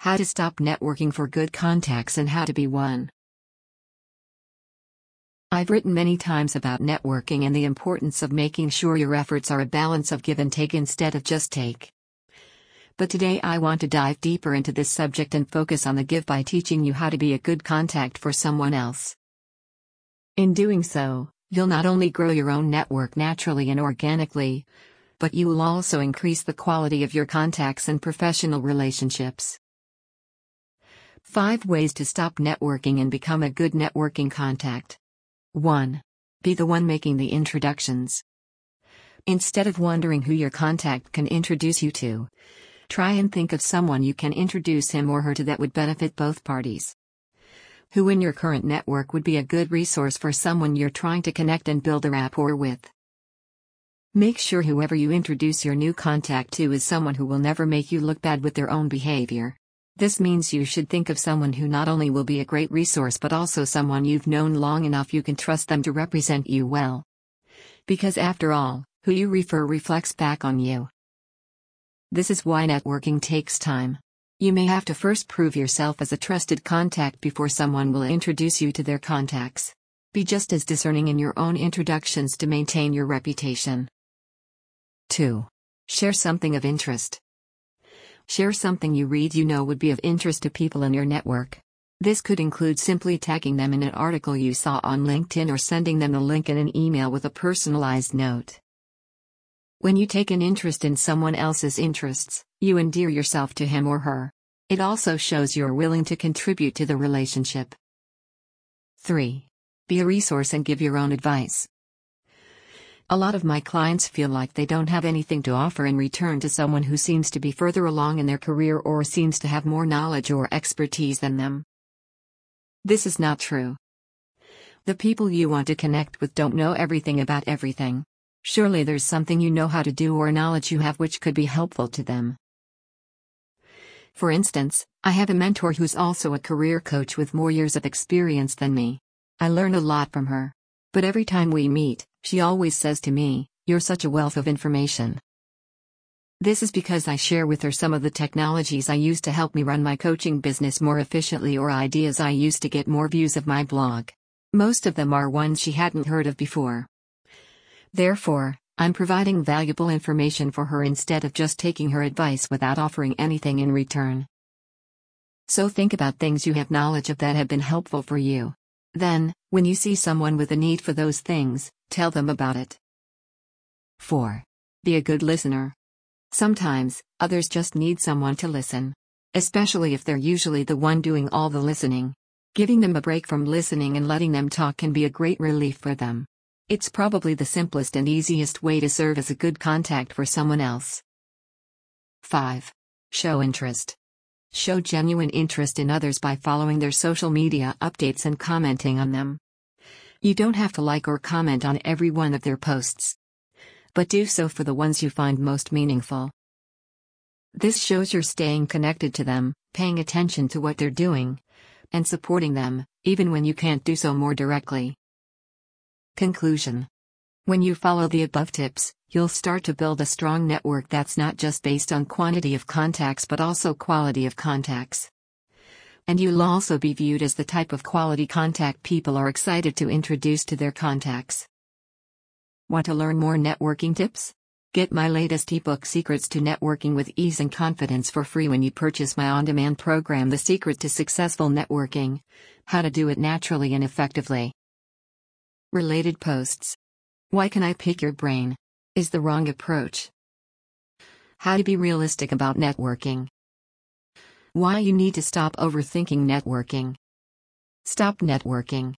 How to stop networking for good contacts and how to be one. I've written many times about networking and the importance of making sure your efforts are a balance of give and take instead of just take. But today I want to dive deeper into this subject and focus on the give by teaching you how to be a good contact for someone else. In doing so, you'll not only grow your own network naturally and organically, but you will also increase the quality of your contacts and professional relationships. 5 Ways to Stop Networking and Become a Good Networking Contact. 1. Be the one making the introductions. Instead of wondering who your contact can introduce you to, try and think of someone you can introduce him or her to that would benefit both parties. Who in your current network would be a good resource for someone you're trying to connect and build a rapport with? Make sure whoever you introduce your new contact to is someone who will never make you look bad with their own behavior. This means you should think of someone who not only will be a great resource but also someone you've known long enough you can trust them to represent you well. Because after all, who you refer reflects back on you. This is why networking takes time. You may have to first prove yourself as a trusted contact before someone will introduce you to their contacts. Be just as discerning in your own introductions to maintain your reputation. 2. Share something of interest. Share something you read you know would be of interest to people in your network. This could include simply tagging them in an article you saw on LinkedIn or sending them the link in an email with a personalized note. When you take an interest in someone else's interests, you endear yourself to him or her. It also shows you're willing to contribute to the relationship. 3. Be a resource and give your own advice. A lot of my clients feel like they don't have anything to offer in return to someone who seems to be further along in their career or seems to have more knowledge or expertise than them. This is not true. The people you want to connect with don't know everything about everything. Surely there's something you know how to do or knowledge you have which could be helpful to them. For instance, I have a mentor who's also a career coach with more years of experience than me. I learn a lot from her. But every time we meet, she always says to me, You're such a wealth of information. This is because I share with her some of the technologies I use to help me run my coaching business more efficiently or ideas I use to get more views of my blog. Most of them are ones she hadn't heard of before. Therefore, I'm providing valuable information for her instead of just taking her advice without offering anything in return. So think about things you have knowledge of that have been helpful for you. Then, when you see someone with a need for those things, tell them about it. 4. Be a good listener. Sometimes, others just need someone to listen. Especially if they're usually the one doing all the listening. Giving them a break from listening and letting them talk can be a great relief for them. It's probably the simplest and easiest way to serve as a good contact for someone else. 5. Show interest. Show genuine interest in others by following their social media updates and commenting on them. You don't have to like or comment on every one of their posts. But do so for the ones you find most meaningful. This shows you're staying connected to them, paying attention to what they're doing, and supporting them, even when you can't do so more directly. Conclusion When you follow the above tips, you'll start to build a strong network that's not just based on quantity of contacts but also quality of contacts. And you'll also be viewed as the type of quality contact people are excited to introduce to their contacts. Want to learn more networking tips? Get my latest ebook Secrets to Networking with Ease and Confidence for free when you purchase my on demand program The Secret to Successful Networking How to Do It Naturally and Effectively. Related posts. Why can I pick your brain? is the wrong approach. How to be realistic about networking. Why you need to stop overthinking networking. Stop networking.